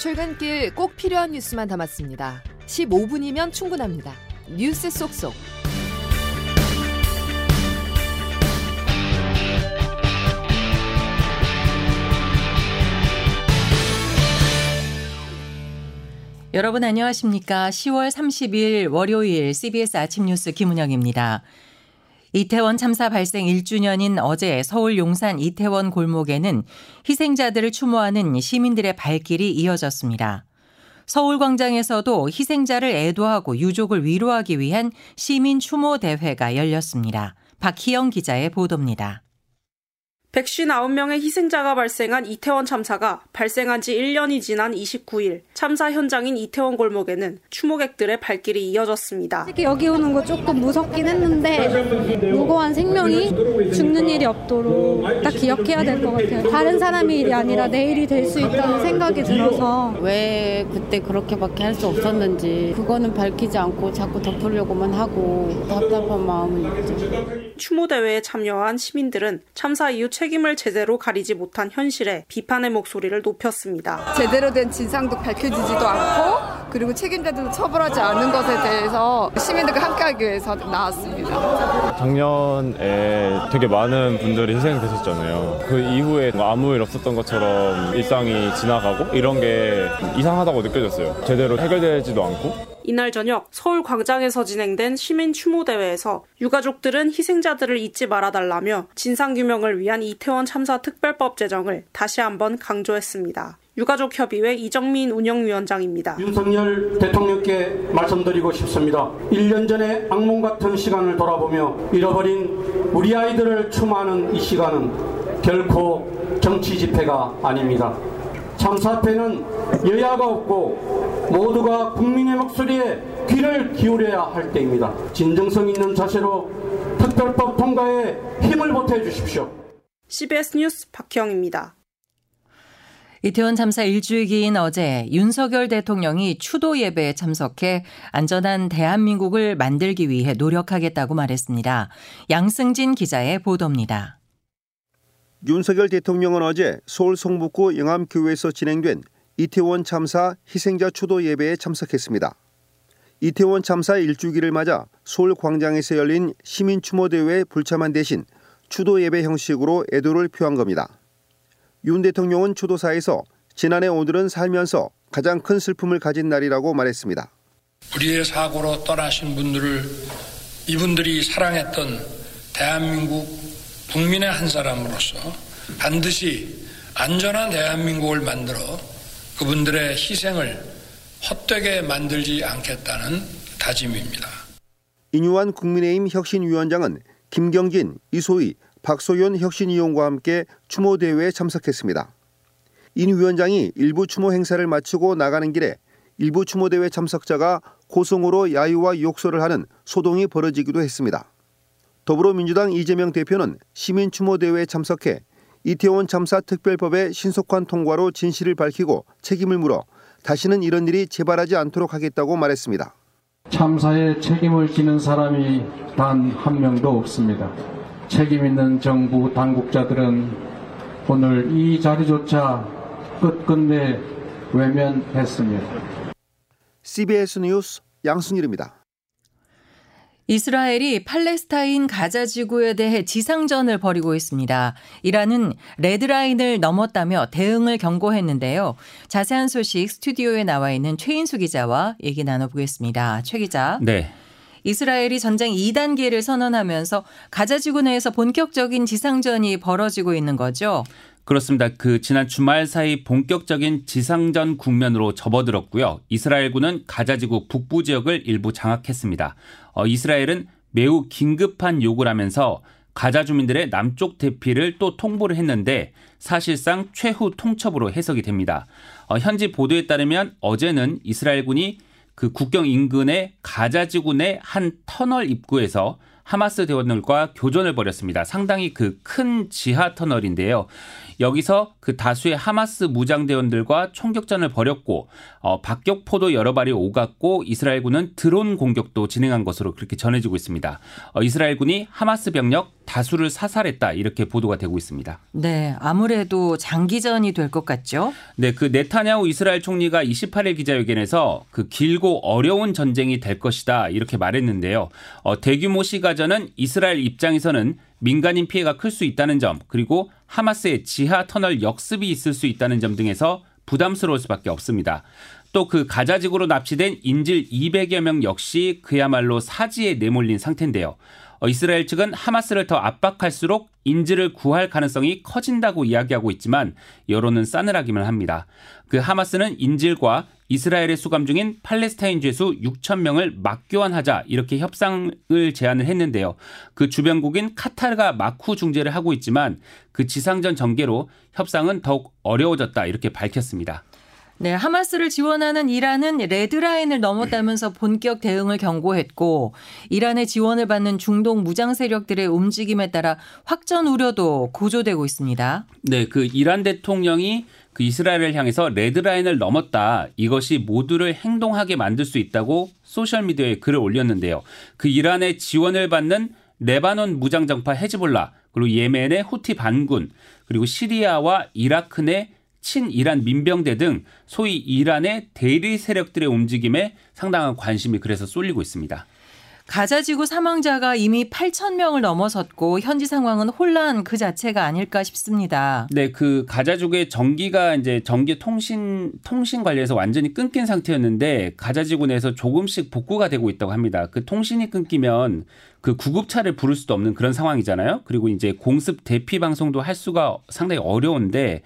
출근길 꼭 필요한 뉴스만 담았습니다. 15분이면 충분합니다. 뉴스 속속. 여러분 안녕하십니까? 10월 30일 월요일 CBS 아침 뉴스 김은영입니다. 이태원 참사 발생 1주년인 어제 서울 용산 이태원 골목에는 희생자들을 추모하는 시민들의 발길이 이어졌습니다. 서울광장에서도 희생자를 애도하고 유족을 위로하기 위한 시민 추모 대회가 열렸습니다. 박희영 기자의 보도입니다. 159명의 희생자가 발생한 이태원 참사가 발생한 지 1년이 지난 29일 참사 현장인 이태원 골목에는 추모객들의 발길이 이어졌습니다. 특히 여기 오는 거 조금 무섭긴 했는데 무고한 생명이 죽는 일이 없도록 딱 기억해야 될 것 같아요. 다른 사람의 일이 아니라 내 일이 될 수 있다는 생각이 들어서 왜 그때 그렇게밖에 할 수 없었는지 그거는 밝히지 않고 자꾸 덮으려고만 하고 답답한 마음은 있죠. 추모 대회에 참여한 시민들은 참사 이후 책임을 제대로 가리지 못한 현실에 비판의 목소리를 높였습니다. 제대로 된 진상도 밝혀지지도 않고 그리고 책임자들도 처벌하지 않은 것에 대해서 시민들과 함께하기 위해서 나왔습니다. 작년에 되게 많은 분들이 희생되셨잖아요. 그 이후에 아무 일 없었던 것처럼 일상이 지나가고 이런 게 이상하다고 느껴졌어요. 제대로 해결되지도 않고. 이날 저녁 서울 광장에서 진행된 시민 추모 대회에서 유가족들은 희생자들을 잊지 말아달라며 진상규명을 위한 이태원 참사 특별법 제정을 다시 한번 강조했습니다. 유가족협의회 이정민 운영위원장입니다. 윤석열 대통령께 말씀드리고 싶습니다. 1년 전에 악몽 같은 시간을 돌아보며 잃어버린 우리 아이들을 추모하는 이 시간은 결코 정치 집회가 아닙니다. 참사태는 여야가 없고 모두가 국민의 목소리에 귀를 기울여야 할 때입니다. 진정성 있는 자세로 특별법 통과에 힘을 보태 주십시오. CBS 뉴스 박형입니다. 이태원 참사 일주기인 어제 윤석열 대통령이 추도 예배에 참석해 안전한 대한민국을 만들기 위해 노력하겠다고 말했습니다. 양승진 기자의 보도입니다. 윤석열 대통령은 어제 서울 성북구 영암교회에서 진행된 이태원 참사 희생자 추도 예배에 참석했습니다. 이태원 참사 일주기를 맞아 서울 광장에서 열린 시민 추모 대회 불참한 대신 추도 예배 형식으로 애도를 표한 겁니다. 윤 대통령은 추도사에서 지난해 오늘은 살면서 가장 큰 슬픔을 가진 날이라고 말했습니다. 우리의 사고로 떠나신 분들을 이분들이 사랑했던 대한민국 국민의 한 사람으로서 반드시 안전한 대한민국을 만들어 그분들의 희생을 헛되게 만들지 않겠다는 다짐입니다. 인유한 국민의힘 혁신위원장은 김경진, 이소희, 박소연 혁신위원과 함께 추모 대회에 참석했습니다. 인 위원장이 일부 추모 행사를 마치고 나가는 길에 일부 추모 대회 참석자가 고성으로 야유와 욕설을 하는 소동이 벌어지기도 했습니다. 더불어민주당 이재명 대표는 시민 추모 대회에 참석해 이태원 참사 특별법의 신속한 통과로 진실을 밝히고 책임을 물어 다시는 이런 일이 재발하지 않도록 하겠다고 말했습니다. 참사에 책임을 지는 사람이 단 한 명도 없습니다. 책임 있는 정부 당국자들은 오늘 이 자리조차 끝끝내 외면했습니다. CBS 뉴스 양순일입니다. 이스라엘이 팔레스타인 가자 지구에 대해 지상전을 벌이고 있습니다. 이란은 레드라인을 넘었다며 대응을 경고했는데요. 자세한 소식 스튜디오에 나와 있는 최인수 기자와 얘기 나눠보겠습니다. 최 기자. 네. 이스라엘이 전쟁 2단계를 선언하면서 가자 지구 내에서 본격적인 지상전이 벌어지고 있는 거죠. 그렇습니다. 그 지난 주말 사이 본격적인 지상전 국면으로 접어들었고요. 이스라엘군은 가자지구 북부 지역을 일부 장악했습니다. 어, 이스라엘은 매우 긴급한 요구를 하면서 가자 주민들의 남쪽 대피를 또 통보를 했는데 사실상 최후 통첩으로 해석이 됩니다. 어, 현지 보도에 따르면 어제는 이스라엘군이 그 국경 인근의 가자지구 내 한 터널 입구에서 하마스 대원들과 교전을 벌였습니다. 상당히 그 큰 지하 터널인데요. 여기서 그 다수의 하마스 무장 대원들과 총격전을 벌였고 어, 박격포도 여러 발이 오갔고 이스라엘군은 드론 공격도 진행한 것으로 그렇게 전해지고 있습니다. 어, 이스라엘군이 하마스 병력 다수를 사살했다 이렇게 보도가 되고 있습니다. 네, 아무래도 장기전이 될 것 같죠. 네, 그 네타냐후 이스라엘 총리가 28일 기자회견에서 그 길고 어려운 전쟁이 될 것이다 이렇게 말했는데요. 어, 대규모 시가전은 이스라엘 입장에서는 민간인 피해가 클 수 있다는 점 그리고 하마스의 지하 터널 역습이 있을 수 있다는 점 등에서 부담스러울 수밖에 없습니다. 또 그 가자지구로 납치된 인질 200여 명 역시 그야말로 사지에 내몰린 상태인데요. 어, 이스라엘 측은 하마스를 더 압박할수록 인질을 구할 가능성이 커진다고 이야기하고 있지만 여론은 싸늘하기만 합니다. 그 하마스는 인질과 이스라엘에 수감 중인 팔레스타인 죄수 6천 명을 맞교환하자 이렇게 협상을 제안을 했는데요. 그 주변국인 카타르가 막후 중재를 하고 있지만 그 지상전 전개로 협상은 더욱 어려워졌다 이렇게 밝혔습니다. 네, 하마스를 지원하는 이란은 레드라인을 넘었다면서 본격 대응을 경고했고 이란의 지원을 받는 중동 무장 세력들의 움직임에 따라 확전 우려도 고조되고 있습니다. 네, 그 이란 대통령이 그 이스라엘을 향해서 red line을 넘었다. 이것이 모두를 행동하게 만들 수 있다고 소셜 미디어에 글을 올렸는데요. 그 이란의 지원을 받는 레바논 무장정파 헤즈볼라, 그리고 예멘의 후티 반군, 그리고 시리아와 이라크 내 친이란 민병대 등 소위 이란의 대리 세력들의 움직임에 상당한 관심이 그래서 쏠리고 있습니다. 가자지구 사망자가 이미 8천 명을 넘어섰고 현지 상황은 혼란 그 자체가 아닐까 싶습니다. 네, 그 가자지구의 전기가 이제 전기 통신 통신 관리에서 완전히 끊긴 상태였는데 가자지구 내에서 조금씩 복구가 되고 있다고 합니다. 그 통신이 끊기면 그 구급차를 부를 수도 없는 그런 상황이잖아요. 그리고 이제 공습 대피 방송도 할 수가 상당히 어려운데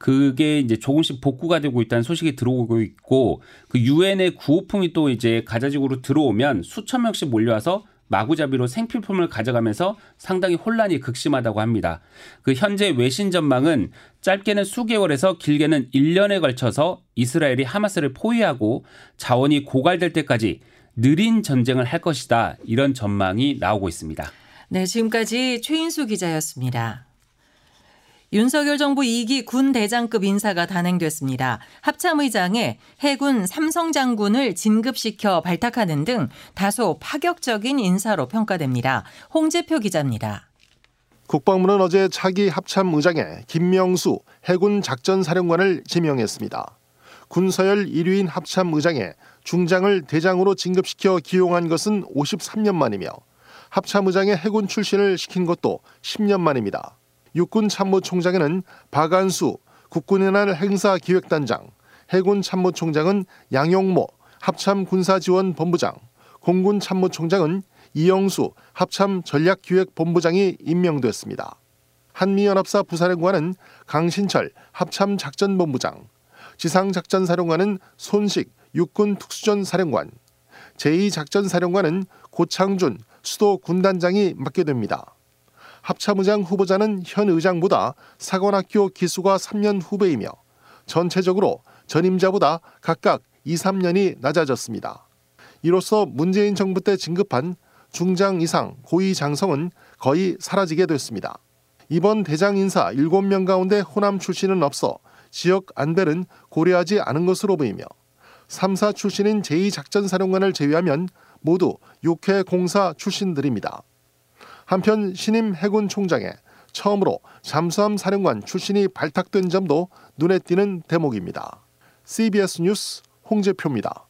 그게 이제 조금씩 복구가 되고 있다는 소식이 들어오고 있고 그 유엔의 구호품이 또 이제 가자지구로 들어오면 수천 명씩 몰려와서 마구잡이로 생필품을 가져가면서 상당히 혼란이 극심하다고 합니다. 그 현재 외신 전망은 짧게는 수개월에서 길게는 1년에 걸쳐서 이스라엘이 하마스를 포위하고 자원이 고갈될 때까지 느린 전쟁을 할 것이다. 이런 전망이 나오고 있습니다. 네, 지금까지 최인수 기자였습니다. 윤석열 정부 2기 군 대장급 인사가 단행됐습니다. 합참의장에 해군 삼성 장군을 진급시켜 발탁하는 등 다소 파격적인 인사로 평가됩니다. 홍재표 기자입니다. 국방부는 어제 차기 합참의장에 김명수 해군 작전사령관을 지명했습니다. 군서열 1위인 합참의장에 중장을 대장으로 진급시켜 기용한 것은 53년 만이며 합참의장에 해군 출신을 시킨 것도 10년 만입니다. 육군 참모총장에는 박안수 국군의 날 행사기획단장, 해군 참모총장은 양용모 합참 군사지원본부장, 공군 참모총장은 이영수 합참 전략기획본부장이 임명됐습니다. 한미연합사 부사령관은 강신철 합참 작전본부장, 지상작전사령관은 손식 육군 특수전 사령관, 제2작전사령관은 고창준 수도 군단장이 맡게 됩니다. 합참의장 후보자는 현 의장보다 사관학교 기수가 3년 후배이며 전체적으로 전임자보다 각각 2, 3년이 낮아졌습니다. 이로써 문재인 정부 때 진급한 중장 이상 고위 장성은 거의 사라지게 됐습니다. 이번 대장 인사 7명 가운데 호남 출신은 없어 지역 안배는 고려하지 않은 것으로 보이며 3사 출신인 제2작전사령관을 제외하면 모두 6회 공사 출신들입니다. 한편 신임 해군 총장에 처음으로 잠수함 사령관 출신이 발탁된 점도 눈에 띄는 대목입니다. CBS 뉴스 홍재표입니다.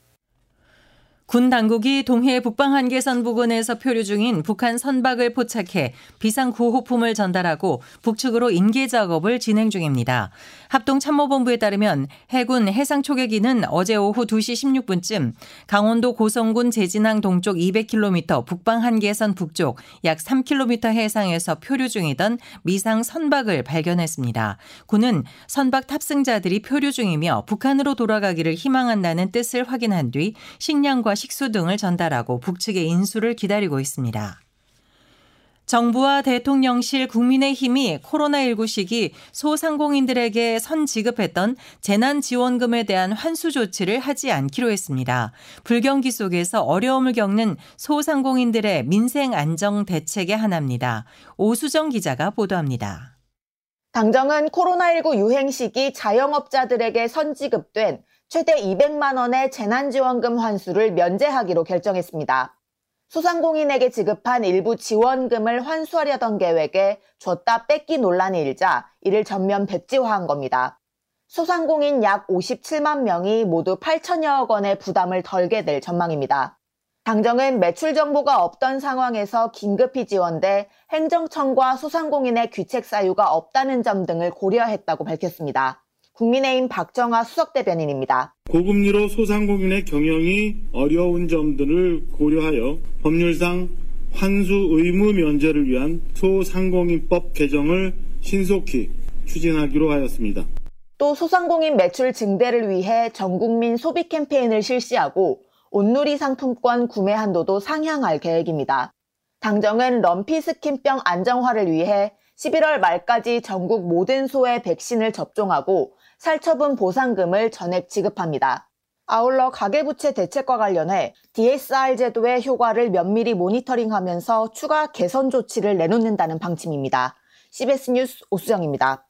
군 당국이 동해 북방 한계선 부근에서 표류 중인 북한 선박을 포착해 비상 구호품을 전달하고 북측으로 인계 작업을 진행 중입니다. 합동참모본부에 따르면 해군 해상 초계기는 어제 오후 2시 16분쯤 강원도 고성군 제진항 동쪽 200km 북방 한계선 북쪽 약 3km 해상에서 표류 중이던 미상 선박을 발견했습니다. 군은 선박 탑승자들이 표류 중이며 북한으로 돌아가기를 희망한다는 뜻을 확인한 뒤 식량과 식수 등을 전달하고 북측의 인수를 기다리고 있습니다. 정부와 대통령실 국민의힘이 코로나19 시기 소상공인들에게 선 지급했던 재난지원금에 대한 환수 조치를 하지 않기로 했습니다. 불경기 속에서 어려움을 겪는 소상공인들의 민생 안정 대책의 하나입니다. 오수정 기자가 보도합니다. 당정은 코로나19 유행 시기 자영업자들에게 선지급된 최대 200만 원의 재난지원금 환수를 면제하기로 결정했습니다. 소상공인에게 지급한 일부 지원금을 환수하려던 계획에 줬다 뺏기 논란이 일자 이를 전면 백지화한 겁니다. 소상공인 약 57만 명이 모두 8천여억 원의 부담을 덜게 될 전망입니다. 당정은 매출 정보가 없던 상황에서 긴급히 지원돼 행정청과 소상공인의 귀책 사유가 없다는 점 등을 고려했다고 밝혔습니다. 국민의힘 박정아 수석 대변인입니다. 고금리로 소상공인의 경영이 어려운 점들을 고려하여 법률상 환수 의무 면제를 위한 소상공인법 개정을 신속히 추진하기로 하였습니다. 또 소상공인 매출 증대를 위해 전국민 소비 캠페인을 실시하고 온누리 상품권 구매 한도도 상향할 계획입니다. 당정은 럼피 스킨병 안정화를 위해 11월 말까지 전국 모든 소에 백신을 접종하고 살처분 보상금을 전액 지급합니다. 아울러 가계부채 대책과 관련해 DSR 제도의 효과를 면밀히 모니터링하면서 추가 개선 조치를 내놓는다는 방침입니다. CBS 뉴스 오수정입니다.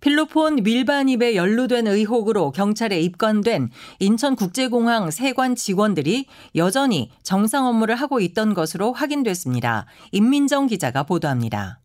필로폰 밀반입에 연루된 의혹으로 경찰에 입건된 인천국제공항 세관 직원들이 여전히 정상 업무를 하고 있던 것으로 확인됐습니다. 임민정 기자가 보도합니다.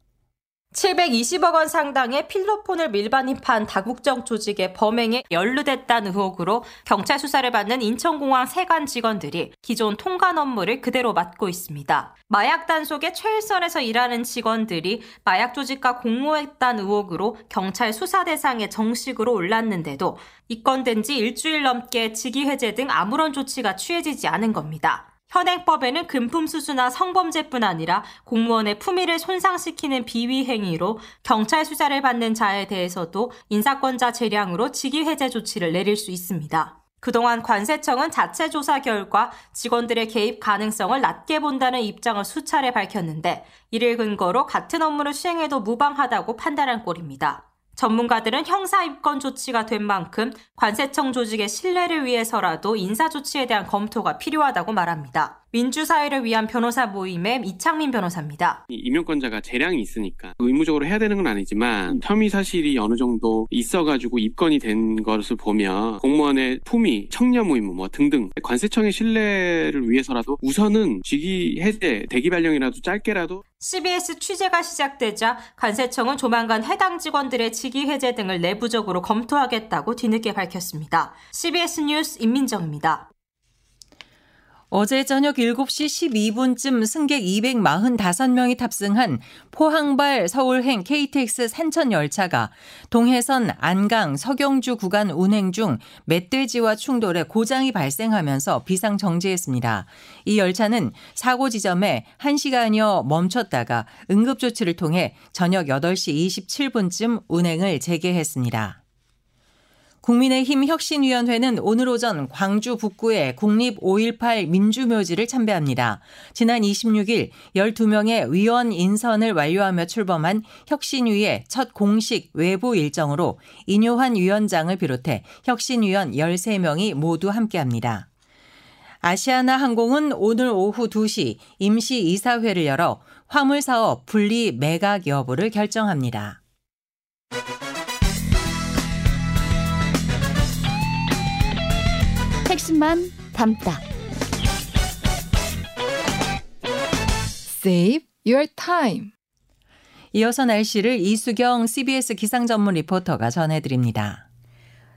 720억 원 상당의 필로폰을 밀반입한 다국적 조직의 범행에 연루됐다는 의혹으로 경찰 수사를 받는 인천공항 세관 직원들이 기존 통관 업무를 그대로 맡고 있습니다. 마약 단속의 최일선에서 일하는 직원들이 마약 조직과 공모했다는 의혹으로 경찰 수사 대상에 정식으로 올랐는데도 입건된 지 일주일 넘게 직위 해제 등 아무런 조치가 취해지지 않은 겁니다. 현행법에는 금품 수수나 성범죄뿐 아니라 공무원의 품위를 손상시키는 비위 행위로 경찰 수사를 받는 자에 대해서도 인사권자 재량으로 직위 해제 조치를 내릴 수 있습니다. 그동안 관세청은 자체 조사 결과 직원들의 개입 가능성을 낮게 본다는 입장을 수차례 밝혔는데 이를 근거로 같은 업무를 수행해도 무방하다고 판단한 꼴입니다. 전문가들은 형사 입건 조치가 된 만큼 관세청 조직의 신뢰를 위해서라도 인사 조치에 대한 검토가 필요하다고 말합니다. 민주사회를 위한 변호사 모임의 이창민 변호사입니다. 임용권자가 재량이 있으니까 의무적으로 해야 되는 건 아니지만 혐의 사실이 어느 정도 있어가지고 입건이 된 것을 보면 공무원의 품위, 청렴 의무 뭐 등등 관세청의 신뢰를 위해서라도 우선은 직위 해제, 대기 발령이라도 짧게라도 CBS 취재가 시작되자 관세청은 조만간 해당 직원들의 직위 해제 등을 내부적으로 검토하겠다고 뒤늦게 밝혔습니다. CBS 뉴스 임민정입니다. 어제 저녁 7시 12분쯤 승객 245명이 탑승한 포항발 서울행 KTX 산천 열차가 동해선 안강 서경주 구간 운행 중 멧돼지와 충돌해 고장이 발생하면서 비상 정지했습니다. 이 열차는 사고 지점에 1시간여 멈췄다가 응급 조치를 통해 저녁 8시 27분쯤 운행을 재개했습니다. 국민의힘 혁신위원회는 오늘 오전 광주 북구의 국립 5.18 민주묘지를 참배합니다. 지난 26일 12명의 위원 인선을 완료하며 출범한 혁신위의 첫 공식 외부 일정으로 인효환 위원장을 비롯해 혁신위원 13명이 모두 함께합니다. 아시아나 항공은 오늘 오후 2시 임시 이사회를 열어 화물 사업 분리 매각 여부를 결정합니다. 핵심만 담다. Save your time. 이어서 날씨를 이수경 CBS 기상 전문 리포터가 전해드립니다.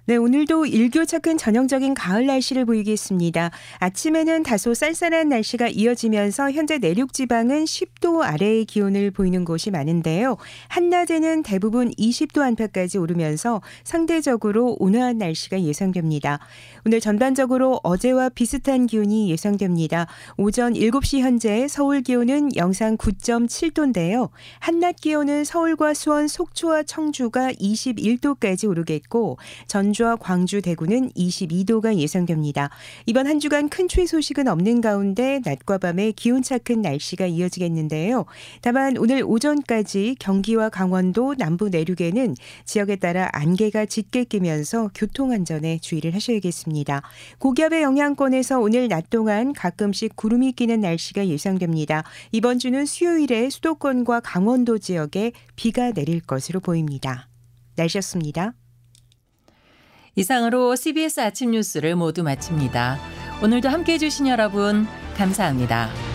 네, 오늘도 일교차큰 전형적인 가을 날씨를 보이겠습니다. 아침에는 다소 쌀쌀한 날씨가 이어지면서 현재 내륙 지방은 10도 아래의 기온을 보이는 곳이 많은데요. 한낮에는 대부분 20도 안팎까지 오르면서 상대적으로 온화한 날씨가 예상됩니다. 오늘 전반적으로 어제와 비슷한 기온이 예상됩니다. 오전 7시 현재 서울 기온은 영상 9.7도인데요. 한낮 기온은 서울과 수원, 속초와 청주가 21도까지 오르겠고 전 전주와 광주, 대구는 22도가 예상됩니다. 이번 한 주간 큰 추위 소식은 없는 가운데 낮과 밤에 기온차 큰 날씨가 이어지겠는데요. 다만 오늘 오전까지 경기와 강원도 남부 내륙에는 지역에 따라 안개가 짙게 끼면서 교통안전에 주의를 하셔야겠습니다. 고기압의 영향권에서 오늘 낮 동안 가끔씩 구름이 끼는 날씨가 예상됩니다. 이번 주는 수요일에 수도권과 강원도 지역에 비가 내릴 것으로 보입니다. 날씨였습니다. 이상으로 CBS 아침 뉴스를 모두 마칩니다. 오늘도 함께 해주신 여러분 감사합니다.